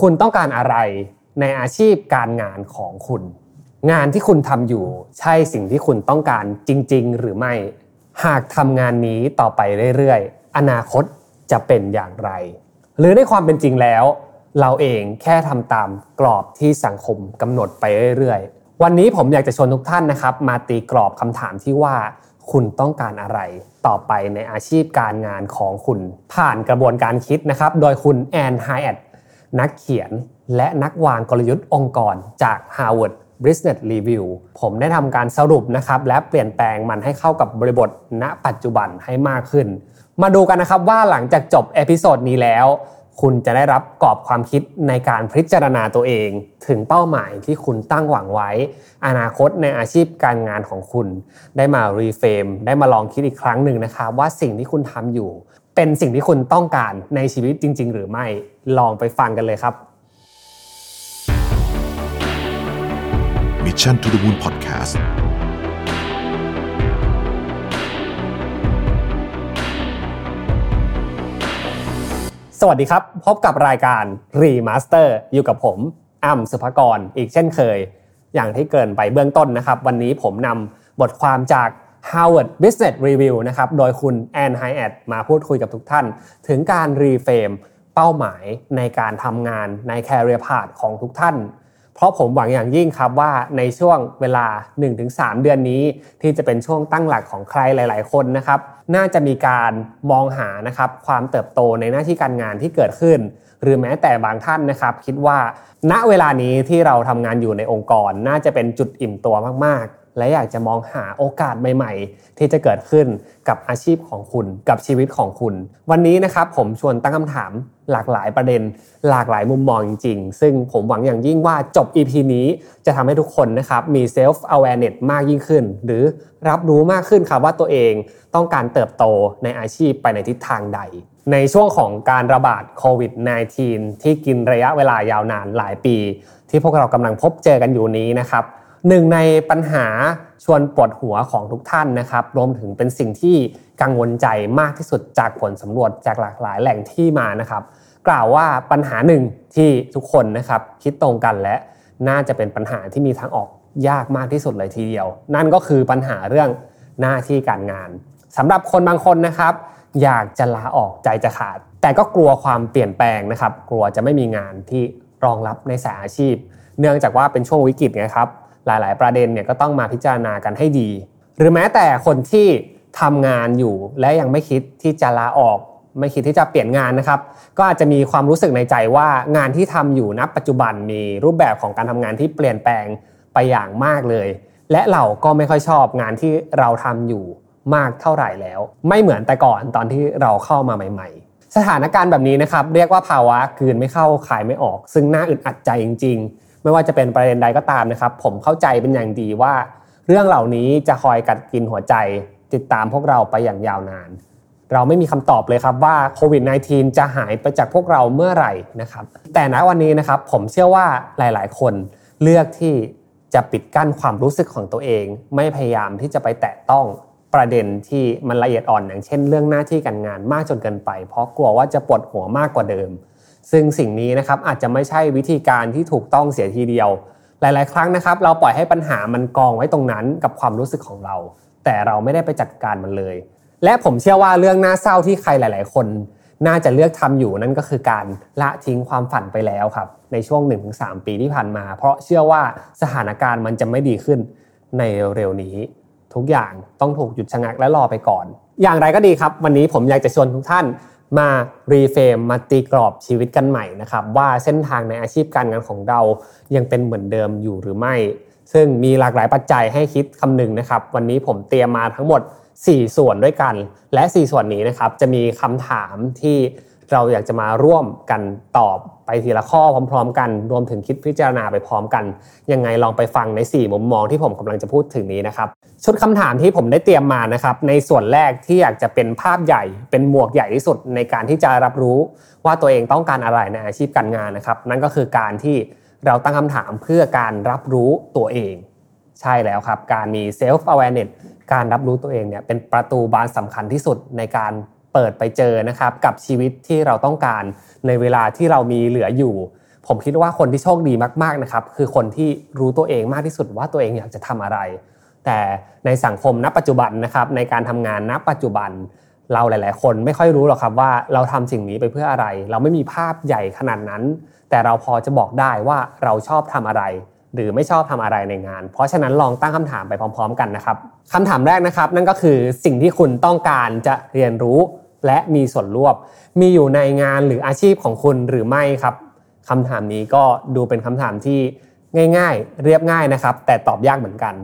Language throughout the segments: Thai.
คุณต้องการอะไรในอาชีพการงานของคุณ งานที่คุณทำอยู่ใช่สิ่งที่คุณต้องการจริง ๆ หรือไม่ หากทำงานนี้ต่อไปเรื่อยๆ อนาคตจะเป็นอย่างไร หรือในความเป็นจริงแล้ว เราเองแค่ทำตามกรอบที่สังคมกำหนดไปเรื่อยๆ วันนี้ผมอยากจะชวนทุกท่านนะครับ มาตีกรอบคำถามที่ว่าคุณต้องการอะไรต่อไปในอาชีพการงานของคุณ ผ่านกระบวนการคิดนะครับ โดยคุณ Ann Hiatt นักเขียน และนักวางกลยุทธ์องค์กรจาก Harvard Business Review ผมได้ทำการสรุปนะครับและเปลี่ยนแปลงมันให้เข้ากับบริบทณปัจจุบันให้มากขึ้น มาดูกันนะครับว่าหลังจากจบ episode นี้แล้ว คุณจะได้รับกรอบความคิดในการพิจารณาตัวเอง ถึงเป้าหมายที่คุณตั้งหวังไว้ อนาคตในอาชีพการงานของคุณ ได้มารีเฟรมได้มาลองคิดอีกครั้งหนึ่งนะครับว่าสิ่งที่คุณทำอยู่ เป็นสิ่งที่คุณต้องการในชีวิตจริง ๆ หรือไม่ลองไปฟังกันเลยครับ Mission to the Moon Podcast สวัสดีครับ พบกับรายการ Remaster อยู่กับผมอ้ำสุภกรอีกเช่นเคย อย่างที่เกริ่นไปเบื้องต้นนะครับ วันนี้ผมนำบทความจาก Harvard Business Review นะครับโดยคุณ Ann Hiatt มาพูดคุยกับทุกท่าน ถึงการ reframe เป้าหมายในการทำงานใน Career Path ของทุกท่าน เพราะผมหวังอย่างยิ่งครับว่าในช่วงเวลา 1-3 เดือนนี้ ที่จะเป็นช่วงตั้งหลักของใครหลาย ๆ คนนะครับน่าจะมีการมองหานะครับความเติบโตในหน้าที่การงานที่เกิดขึ้น หรือแม้แต่บางท่านนะครับ คิดว่า ณเวลานี้ที่เราทำงานอยู่ในองค์กร น่าจะเป็นจุดอิ่มตัวมาก และอยากจะมองหาโอกาสใหม่ๆ ที่จะเกิดขึ้นกับอาชีพของคุณกับชีวิตของคุณ วันนี้นะครับผมชวนตั้งคำถามหลากหลายประเด็น หลากหลายมุมมองจริง ๆ ซึ่งผมหวังอย่างยิ่งว่าจบ EP นี้จะทำให้ทุกคนนะครับมี self awareness มากยิ่งขึ้น หรือรับรู้มากขึ้นครับว่าตัวเองต้องการเติบโตในอาชีพไปในทิศทางใดในช่วงของการระบาดโควิด -19 ที่กินระยะเวลายาวนานหลายปี ที่พวกเรากำลังพบเจอกันอยู่นี้นะครับ หนึ่งในปัญหาชวนปวดหัวของทุกท่านนะครับ รวมถึงเป็นสิ่งที่กังวลใจมากที่สุดจากผลสำรวจจากหลากหลายแหล่งที่มานะครับ กล่าวว่าปัญหาหนึ่งที่ทุกคนนะครับคิดตรงกันและน่าจะเป็นปัญหาที่มีทางออกยากมากที่สุดเลยทีเดียว นั่นก็คือปัญหาเรื่องหน้าที่การงานสำหรับคนบางคนนะครับ อยากจะลาออกใจจะขาด แต่ก็กลัวความเปลี่ยนแปลงนะครับ กลัวจะไม่มีงานที่รองรับในสายอาชีพ เนื่องจากว่าเป็นช่วงวิกฤตไงครับ หลาย ๆ ประเด็นเนี่ยก็ต้องมาพิจารณากันให้ดี หรือแม้แต่คนที่ทำงานอยู่และยังไม่คิดที่จะลาออก ไม่คิดที่จะเปลี่ยนงานนะครับ ก็อาจจะมีความรู้สึกในใจว่างานที่ทำอยู่ณปัจจุบันมีรูปแบบของการทำงานที่เปลี่ยนแปลงไปอย่างมากเลย และเราก็ไม่ค่อยชอบงานที่เราทำอยู่มากเท่าไหร่แล้ว ไม่เหมือนแต่ก่อนตอนที่เราเข้ามาใหม่ ๆ สถานการณ์แบบนี้นะครับ เรียกว่าภาวะกืนไม่เข้าขายไม่ออก ซึ่งน่าอึดอัดใจจริง ๆ ไม่ว่าจะเป็นประเด็นใดก็ตามนะครับ ผมเข้าใจเป็นอย่างดีว่า เรื่องเหล่านี้จะคอยกัดกินหัวใจ ติดตามพวกเราไปอย่างยาวนาน เราไม่มีคำตอบเลยครับว่าโควิด -19 จะหายไปจากพวกเราเมื่อไหร่นะครับ แต่ณวันนี้นะครับผมเชื่อว่าหลาย ๆ คนเลือกที่จะปิดกั้นความรู้สึกของตัวเอง ไม่พยายามที่จะไปแตะต้องประเด็นที่มันละเอียดอ่อนอย่างเช่น เรื่องหน้าที่การงานมากจนเกินไป เพราะกลัวว่าจะปวดหัวมากกว่าเดิม ซึ่งสิ่งนี้นะครับอาจจะไม่ใช่วิธีการที่ถูกต้องเสียทีเดียว หลาย ๆ ครั้งนะครับ เราปล่อยให้ปัญหามันกองไว้ตรงนั้นกับความรู้สึกของเรา แต่เราไม่ได้ไปจัดการมันเลย และผมเชื่อว่าเรื่องน่าเศร้าที่ใครหลาย ๆ คน น่าจะเลือกทำอยู่นั่นก็คือการละทิ้งความฝันไปแล้วครับในช่วง 1-3 ปีที่ผ่านมา เพราะเชื่อว่าสถานการณ์มันจะไม่ดีขึ้นในเร็วๆนี้ ทุกอย่างต้องถูกหยุดชะงักและรอไปก่อน อย่างไรก็ดีครับ วันนี้ผมอยากจะชวนทุกท่าน มารีเฟรมมาตีกรอบชีวิตกันใหม่นะครับว่าเส้นทางในอาชีพการงานของเรายังเป็นเหมือนเดิมอยู่หรือไม่ ซึ่งมีหลากหลายปัจจัยให้คิดคำนึงนะครับ วันนี้ผมเตรียมมาทั้งหมด 4 ส่วนด้วยกัน และ 4 ส่วนนี้นะครับจะมีคำถามที่ เราอยากจะมาร่วมกันตอบไปทีละข้อพร้อม ๆ กัน รวมถึงคิดพิจารณาไปพร้อมกัน ยังไงลองไปฟังใน 4 มุมมองที่ผมกำลังจะพูดถึงนี้นะครับ ชุดคำถามที่ผมได้เตรียมมานะครับ ในส่วนแรกที่อยากจะเป็นภาพใหญ่ เป็นหมวกใหญ่ที่สุดในการที่จะรับรู้ว่าตัวเองต้องการอะไรในอาชีพการงานนะครับ นั่นก็คือการที่เราตั้งคำถามเพื่อการรับรู้ตัวเอง ใช่แล้วครับ การมี self awareness การรับรู้ตัวเองเนี่ยเป็นประตูบานสำคัญที่สุดในการ เปิดไปเจอนะครับกับชีวิตที่เราต้องการในเวลาที่เรามีเหลืออยู่ ผมคิดว่าคนที่โชคดีมากๆนะครับคือคนที่รู้ตัวเองมากที่สุดว่าตัวเองอยากจะทำอะไร แต่ในสังคมณปัจจุบันนะครับในการทำงานณปัจจุบันเราหลาย ๆ คนไม่ค่อยรู้หรอกครับว่าเราทำสิ่งนี้ไปเพื่ออะไร เราไม่มีภาพใหญ่ขนาดนั้น แต่เราพอจะบอกได้ว่าเราชอบทำอะไร หรือไม่ชอบทำอะไรในงาน เพราะฉะนั้นลองตั้งคำถามไปพร้อม ๆ กันนะครับคำถามแรกนะครับ นั่นก็คือสิ่งที่คุณต้องการจะเรียนรู้ และมีส่วนร่วมมีอยู่ในงานหรืออาชีพของคุณหรือไม่ครับคำถามนี้ก็ดูเป็นคำถามที่ง่าย ๆ เรียบง่ายนะครับ แต่ตอบยากเหมือนกัน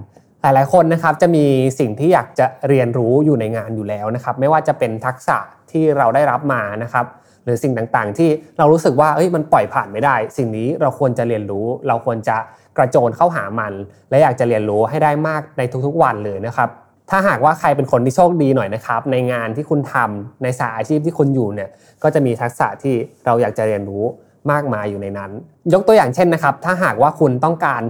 หลายๆคนนะครับจะมีสิ่งที่อยากจะเรียนรู้อยู่ในงานอยู่แล้วนะครับ ไม่ว่าจะเป็นทักษะที่เราได้รับมานะครับ หรือสิ่งต่างๆ ที่เรารู้สึกว่าเอ้ยมันปล่อยผ่านไม่ได้ สิ่งนี้เราควรจะเรียนรู้ เราควรจะกระโจนเข้าหามัน และอยากจะเรียนรู้ให้ได้มากในทุกๆวันเลยนะครับถ้าหากว่าใครเป็นคนที่โชคดีหน่อยนะครับ ในงานที่คุณทำในสายอาชีพที่คุณอยู่เนี่ยก็จะมีทักษะที่เราอยากจะเรียนรู้มากมายอยู่ในนั้น ยกตัวอย่างเช่นนะครับ ถ้าหากว่าคุณต้องการ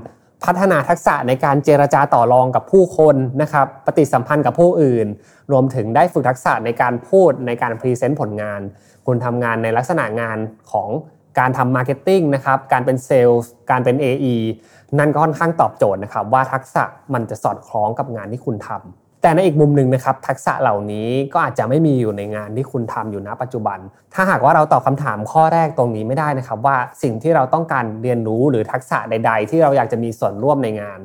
พัฒนาทักษะในการเจรจาต่อรองกับผู้คนนะครับปฏิสัมพันธ์กับผู้อื่น รวมถึงได้ฝึกทักษะในการพูดในการ present ผลงาน คุณทำงานในลักษณะงานของการทำ marketing นะครับการเป็นเซลล์การเป็น AE นั่นก็ค่อนข้างตอบโจทย์นะครับว่าทักษะมันจะสอดคล้องกับงานที่คุณทำ แต่ในอีกมุมหนึ่งนะครับทักษะเหล่านี้ก็อาจจะไม่มีอยู่ในงานที่คุณทำอยู่ณปัจจุบัน ถ้าหากว่าเราตอบคำถามข้อแรกตรงนี้ไม่ได้นะครับ ว่าสิ่งที่เราต้องการเรียนรู้หรือทักษะใด ๆ ที่เราอยากจะมีส่วนร่วมในงาน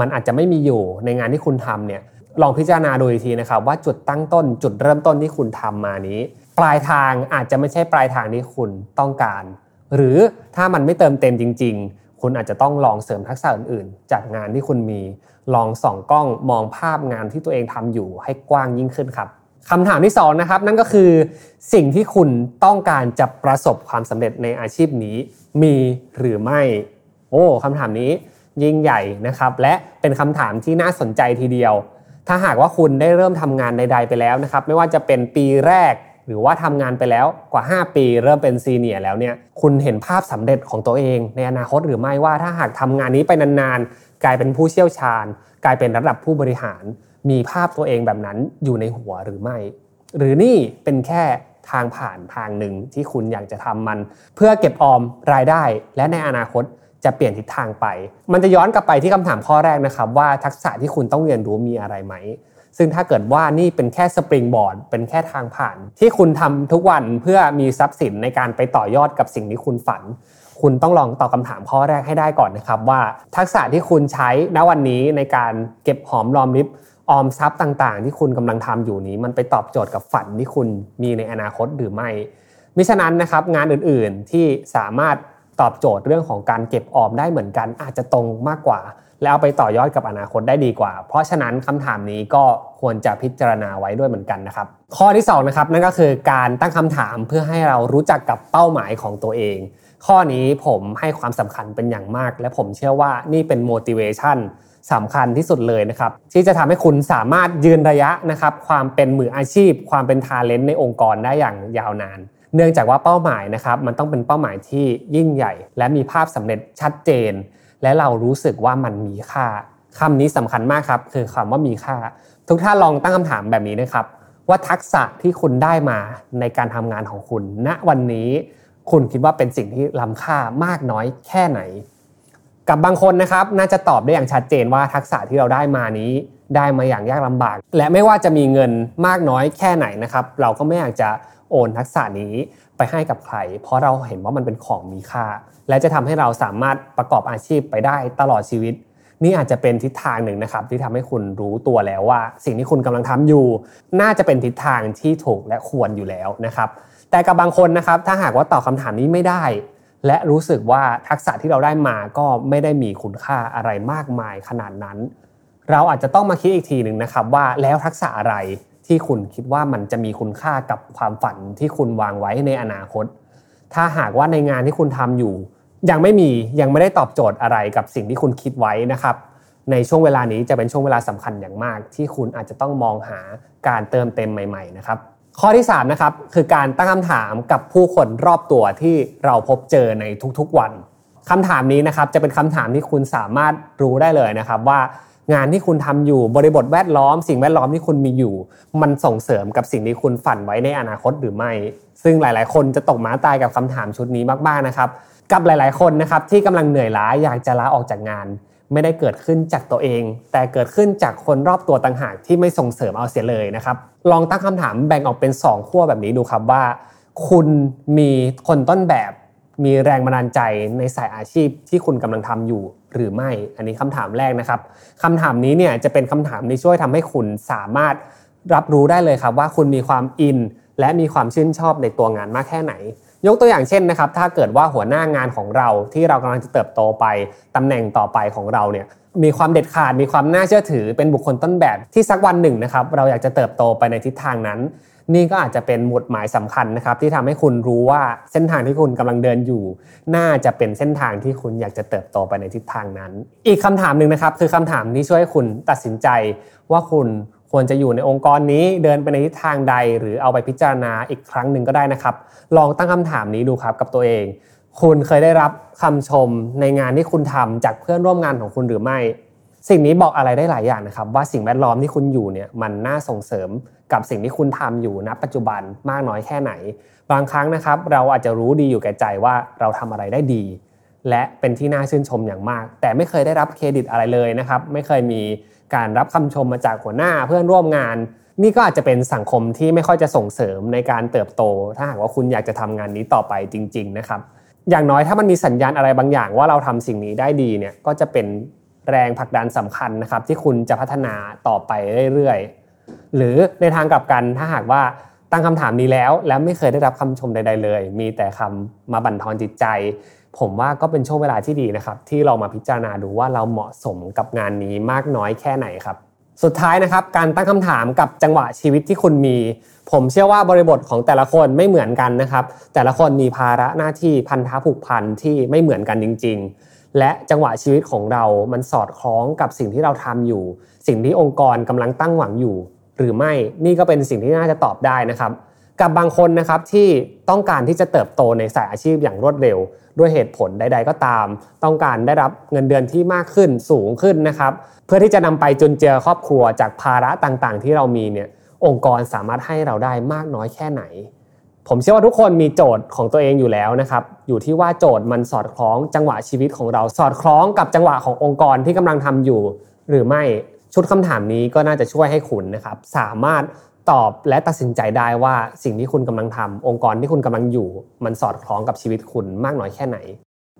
มันอาจจะไม่มีอยู่ในงานที่คุณทำเนี่ยลองพิจารณาดูอีกทีนะครับ ว่าจุดตั้งต้นจุดเริ่มต้นที่คุณทำมานี้ ปลายทางอาจจะไม่ใช่ปลายทางที่คุณต้องการ หรือถ้ามันไม่เติมเต็มจริง ๆ คุณอาจจะต้องลองเสริมทักษะอื่นๆ จากงานที่คุณมี ลองส่องกล้องมองภาพงานที่ตัวเองทำอยู่ให้กว้างยิ่งขึ้นครับคำถามที่2นะครับนั่นก็คือ สิ่งที่คุณต้องการจะประสบความสำเร็จในอาชีพนี้ มีหรือไม่ โอ้คำถามนี้ยิ่งใหญ่นะครับ และเป็นคำถามที่น่าสนใจทีเดียว ถ้าหากว่าคุณได้เริ่มทำงานใด ๆ ไปแล้วนะครับ ไม่ว่าจะเป็นปีแรก หรือว่าทำงานไปแล้วกว่า 5 ปี เริ่มเป็นซีเนียร์แล้วเนี่ยคุณเห็นภาพสำเร็จของตัวเอง ในอนาคตหรือไม่ว่าถ้าหากทำงานนี้ไปนานๆ กลายเป็นผู้เชี่ยวชาญ กลายเป็นระดับผู้บริหาร มีภาพตัวเองแบบนั้นอยู่ในหัวหรือไม่ หรือนี่เป็นแค่ทางผ่านทางหนึ่งที่คุณอยากจะทำมัน เพื่อเก็บออมรายได้และในอนาคต จะเปลี่ยนทิศทางไป มันจะย้อนกลับไปที่คำถามข้อแรกนะครับว่าทักษะที่คุณต้องเรียนรู้มีอะไรไหม ซึ่งถ้าเกิดว่านี่เป็นแค่สปริงบอร์ดเป็นแค่ทางผ่าน ที่คุณทำทุกวันเพื่อมีทรัพย์สินในการไปต่อยอดกับสิ่งที่คุณฝัน คุณต้องลองตอบคาถามข้อแรกให้ได้ก่อนนะครับว่า ทักษะที่คุณใช้ณวันนี้ในการเก็บหอมรอมริบออมทรัพย์ต่างๆ ที่คุณกำลังทำอยู่นี้ มันไปตอบโจทย์กับฝันที่คุณมีในอนาคตหรือไม่มิฉะนั้นนะครับงานอื่นๆที่สามารถ ตอบโจทย์เรื่องของการเก็บออมได้เหมือนกัน อาจจะตรงมากกว่า แล้วเอาไปต่อยอดกับอนาคตได้ดีกว่า เพราะฉะนั้นคำถามนี้ก็ควรจะพิจารณาไว้ด้วยเหมือนกันนะครับ ข้อที่2นะครับนั่นก็คือการตั้งคำถามเพื่อให้เรารู้จักกับเป้าหมายของตัวเอง ข้อนี้ผมให้ความสำคัญเป็นอย่างมาก และผมเชื่อว่านี่เป็น motivation สำคัญที่สุดเลยนะครับ ที่จะทำให้คุณสามารถยืนระยะนะครับ ความเป็นมืออาชีพ ความเป็นทาเลนต์ในองค์กรได้อย่างยาวนาน เนื่องจากว่าเป้าหมายนะครับมันต้องเป็นเป้าหมายที่ยิ่งใหญ่ และมีภาพสำเร็จชัดเจน และเรารู้สึกว่ามันมีค่าคำนี้สำคัญมากครับ คือคำว่ามีค่า ทุกท่านลองตั้งคำถามแบบนี้นะครับ ว่าทักษะที่คุณได้มาในการทำงานของคุณ ณวันนี้ คุณคิดว่าเป็นสิ่งที่ล้ำค่ามากน้อยแค่ไหน กับบางคนนะครับน่าจะตอบได้อย่างชัดเจนว่าทักษะที่เราได้มานี้ได้มาอย่างยากลำบาก และไม่ว่าจะมีเงินมากน้อยแค่ไหนนะครับ เราก็ไม่อยากจะ โอนทักษะนี้ไปให้กับใคร เพราะเราเห็นว่ามันเป็นของมีค่า และจะทำให้เราสามารถประกอบอาชีพไปได้ตลอดชีวิต นี่อาจจะเป็นทิศทางหนึ่งนะครับ ที่ทำให้คุณรู้ตัวแล้วว่า สิ่งที่คุณกำลังทำอยู่ น่าจะเป็นทิศทางที่ถูกและควรอยู่แล้วนะครับ แต่กับบางคนนะครับ ถ้าหากว่าตอบคาถามนี้ไม่ได้ และรู้สึกว่าทักษะที่เราได้มาก็ไม่ได้มีคุณค่าอะไรมากมายขนาดนั้น เราอาจจะต้องมาคิดอีกทีหนึ่งนะครับว่าแล้วทักษะอะไร ที่คุณคิดว่ามันจะมีคุณค่ากับความฝันที่คุณวางไว้ในอนาคต ถ้าหากว่าในงานที่คุณทำอยู่ ยังไม่มียังไม่ได้ตอบโจทย์อะไรกับสิ่งที่คุณคิดไว้นะครับในช่วงเวลานี้จะเป็นช่วงเวลาสำคัญอย่างมาก ที่คุณอาจจะต้องมองหาการเติมเต็มใหม่ๆนะครับข้อที่3นะครับคือการตั้งคำถามกับผู้คนรอบตัวที่เราพบเจอในทุกๆวันคำถามนี้นะครับจะเป็นคำถามที่คุณสามารถรู้ได้เลยนะครับว่า งานที่คุณทำอยู่บริบทแวดล้อม สิ่งแวดล้อมที่คุณมีอยู่ มันส่งเสริมกับสิ่งที่คุณฝันไว้ในอนาคตหรือไม่ ซึ่งหลาย ๆ คนจะตกม้าตายกับคำถามชุดนี้มากๆนะครับกับหลาย ๆ คนนะครับที่กำลังเหนื่อยล้าอยากจะลาออกจากงาน ไม่ได้เกิดขึ้นจากตัวเอง แต่เกิดขึ้นจากคนรอบตัวต่างหากที่ไม่ส่งเสริมเอาเสียเลยนะครับลองตั้งคำถามแบ่งออกเป็น 2 ขั้วแบบนี้ดูครับว่า คุณมีคนต้นแบบ มีแรงบันดาลใจในสายอาชีพที่คุณกำลังทำอยู่หรือไม่ อันนี้คำถามแรกนะครับคำถามนี้เนี่ยจะเป็นคำถามที่ช่วยทำให้คุณสามารถรับรู้ได้เลยครับว่าคุณมีความอิน และมีความชื่นชอบในตัวงานมากแค่ไหน ยกตัวอย่างเช่นนะครับ ถ้าเกิดว่าหัวหน้างานของเราที่เรากำลังจะเติบโตไปตำแหน่งต่อไปของเราเนี่ยมีความเด็ดขาดมีความน่าเชื่อถือเป็นบุคคลต้นแบบที่สักวันหนึ่งนะครับเราอยากจะเติบโตไปในทิศทางนั้น นี่ก็อาจจะเป็นหมุดหมายสำคัญนะครับที่ทำให้คุณรู้ว่าเส้นทางที่คุณกำลังเดินอยู่ น่าจะเป็นเส้นทางที่คุณอยากจะเติบโตไปในทิศทางนั้น อีกคำถามหนึ่งนะครับคือคำถามที่ช่วยให้คุณตัดสินใจว่าคุณควรจะอยู่ในองค์กรนี้เดินไปในทิศทางใด หรือเอาไปพิจารณาอีกครั้งหนึ่งก็ได้นะครับ ลองตั้งคำถามนี้ดูครับกับตัวเอง คุณเคยได้รับคำชมในงานที่คุณทำจากเพื่อนร่วมงานของคุณหรือไม่ สิ่งนี้บอกอะไรได้หลายอย่างนะครับ ว่าสิ่งแวดล้อมที่คุณอยู่เนี่ยมันน่าส่งเสริมกับสิ่งที่คุณทำอยู่ณปัจจุบันมากน้อยแค่ไหน บางครั้งนะครับ เราอาจจะรู้ดีอยู่แก่ใจว่าเราทำอะไรได้ดี และเป็นที่น่าชื่นชมอย่างมาก แต่ไม่เคยได้รับเครดิตอะไรเลยนะครับ ไม่เคยมีการรับคำชมมาจากหัวหน้าเพื่อนร่วมงาน นี่ก็อาจจะเป็นสังคมที่ไม่ค่อยจะส่งเสริมในการเติบโต ถ้าหากว่าคุณอยากจะทำงานนี้ต่อไปจริง ๆ นะครับอย่างน้อยถ้ามันมีสัญญาณอะไรบางอย่างว่าเราทำสิ่งนี้ได้ดีเนี่ยก็จะเป็น แรงผลักดันสำคัญนะครับที่คุณจะพัฒนาต่อไปเรื่อยๆ หรือในทางกลับกันถ้าหากว่าตั้งคำถามนี้แล้ว แล้วไม่เคยได้รับคำชมใด ๆ เลย มีแต่คำมาบั่นทอนจิตใจ ผมว่าก็เป็นช่วงเวลาที่ดีนะครับ ที่เรามาพิจารณาดูว่าเราเหมาะสมกับงานนี้มากน้อยแค่ไหนครับ สุดท้ายนะครับ การตั้งคำถามกับจังหวะชีวิตที่คุณมี ผมเชื่อว่าบริบทของแต่ละคนไม่เหมือนกันนะครับ แต่ละคนมีภาระหน้าที่พันธะผูกพันที่ไม่เหมือนกันจริง ๆ และจังหวะชีวิตของเรามันสอดคล้องกับสิ่งที่เราทำอยู่ สิ่งที่องค์กรกำลังตั้งหวังอยู่ หรือไม่นี่ก็เป็นสิ่งที่น่าจะตอบได้นะครับ กับบางคนนะครับที่ต้องการที่จะเติบโตในสายอาชีพอย่างรวดเร็ว ด้วยเหตุผลใด ๆ ก็ตาม ต้องการได้รับเงินเดือนที่มากขึ้นสูงขึ้นนะครับ เพื่อที่จะนำไปจนเจอครอบครัวจากภาระต่างๆ ที่เรามีเนี่ยองค์กรสามารถให้เราได้มากน้อยแค่ไหน ผมเชื่อว่าทุกคนมีโจทย์ของตัวเองอยู่แล้วนะครับ อยู่ที่ว่าโจทย์มันสอดคล้องจังหวะชีวิตของเราสอดคล้องกับจังหวะขององค์กรที่กำลังทำอยู่ หรือไม่ชุดคำถามนี้ก็น่าจะช่วยให้คุณนะครับ สามารถตอบและตัดสินใจได้ว่าสิ่งที่คุณกำลังทำองค์กรที่คุณกำลังอยู่ มันสอดคล้องกับชีวิตคุณมากน้อยแค่ไหน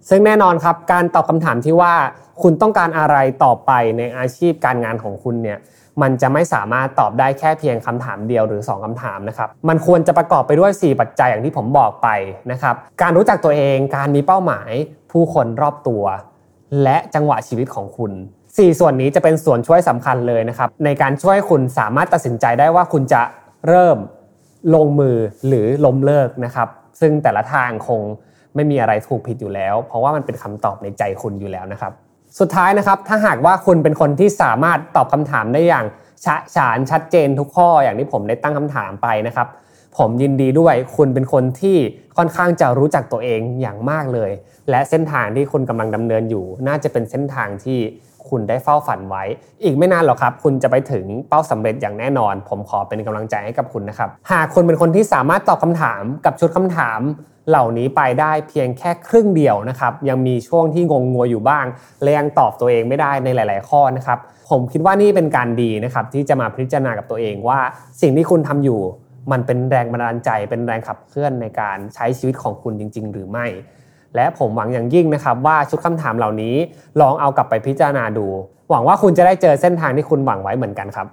ซึ่งแน่นอนครับการตอบคำถามที่ว่าคุณต้องการอะไรต่อไปในอาชีพการงานของคุณเนี่ยมันจะไม่สามารถตอบได้แค่เพียงคำถามเดียวหรือ 2คำถามนะครับ มันควรจะประกอบไปด้วย 4 ปัจจัยอย่างที่ผมบอกไปนะครับ การรู้จักตัวเอง การมีเป้าหมาย ผู้คนรอบตัว และจังหวะชีวิตของคุณ 4 ส่วนนี้จะเป็นส่วนช่วยสำคัญเลยนะครับ ในการช่วยคุณสามารถตัดสินใจได้ว่าคุณจะเริ่มลงมือหรือล้มเลิกนะครับ ซึ่งแต่ละทางคง ไม่มีอะไรถูกผิดอยู่แล้ว เพราะว่ามันเป็นคำตอบในใจคุณอยู่แล้วนะครับ สุดท้ายนะครับถ้าหากว่าคุณเป็นคนที่สามารถตอบคำถามได้อย่างฉะฉานชัดเจนทุกข้ออย่างที่ผมได้ตั้งคำถามไปนะครับ ผมยินดีด้วยคุณเป็นคนที่ค่อนข้างจะรู้จักตัวเองอย่างมากเลย และเส้นทางที่คุณกำลังดำเนินอยู่ น่าจะเป็นเส้นทางที่ คุณได้เฝ้าฝันไว้ อีกไม่นานหรอกครับ คุณจะไปถึงเป้าสำเร็จอย่างแน่นอน ผมขอเป็นกำลังใจให้กับคุณนะครับ หากคุณเป็นคนที่สามารถตอบคำถามกับชุดคำถามเหล่านี้ไปได้เพียงแค่ครึ่งเดียวนะครับ ยังมีช่วงที่งงงวยอยู่บ้างและยังตอบตัวเองไม่ได้ในหลาย ๆ ข้อนะครับ ผมคิดว่านี่เป็นการดีนะครับที่จะมาพิจารณากับตัวเองว่า สิ่งที่คุณทำอยู่ มันเป็นแรงบันดาลใจ เป็นแรงขับเคลื่อนในการใช้ชีวิตของคุณจริง ๆ หรือไม่ และผมหวังอย่างยิ่งนะครับว่าชุดคำถามเหล่านี้ลองเอากลับไปพิจารณาดู หวังว่าคุณจะได้เจอเส้นทางที่คุณหวังไว้เหมือนกันครับ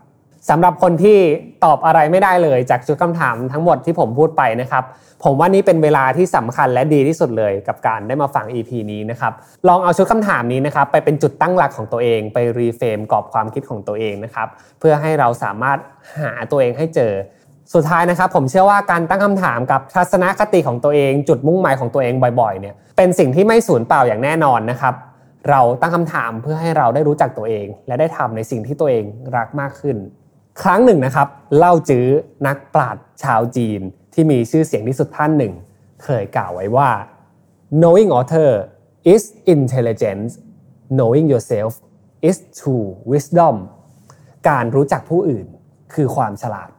สำหรับคนที่ตอบอะไรไม่ได้เลยจากชุดคำถามทั้งหมดที่ผมพูดไปนะครับ ผมว่านี่เป็นเวลาที่สำคัญและดีที่สุดเลยกับการได้มาฟัง EP นี้นะครับลองเอาชุดคำถามนี้นะครับไปเป็นจุดตั้งหลักของตัวเองไป reframe กรอบความคิดของตัวเองนะครับเพื่อให้เราสามารถหาตัวเองให้เจอ สุดท้ายนะครับผมเชื่อว่าการตั้งคำถามกับทัศนคติของตัวเอง จุดมุ่งหมายของตัวเองบ่อยๆเนี่ยเป็นสิ่งที่ไม่สูญเปล่าอย่างแน่นอนนะครับ เราตั้งคำถามเพื่อให้เราได้รู้จักตัวเอง และได้ทำในสิ่งที่ตัวเองรักมากขึ้น ครั้งหนึ่งนะครับเล่าจื้อนักปราชญ์ชาวจีน ที่มีชื่อเสียงที่สุดท่านหนึ่ง เคยกล่าวไว้ว่า knowing author is intelligence knowing yourself is true wisdom การรู้จักผู้อื่นคือความฉลาด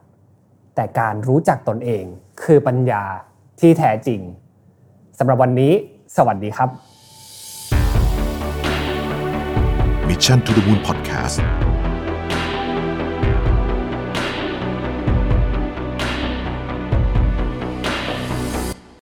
แต่การรู้จักตนเองคือปัญญาที่แท้จริงสำหรับวันนี้ สวัสดีครับ Mission to the Moon Podcast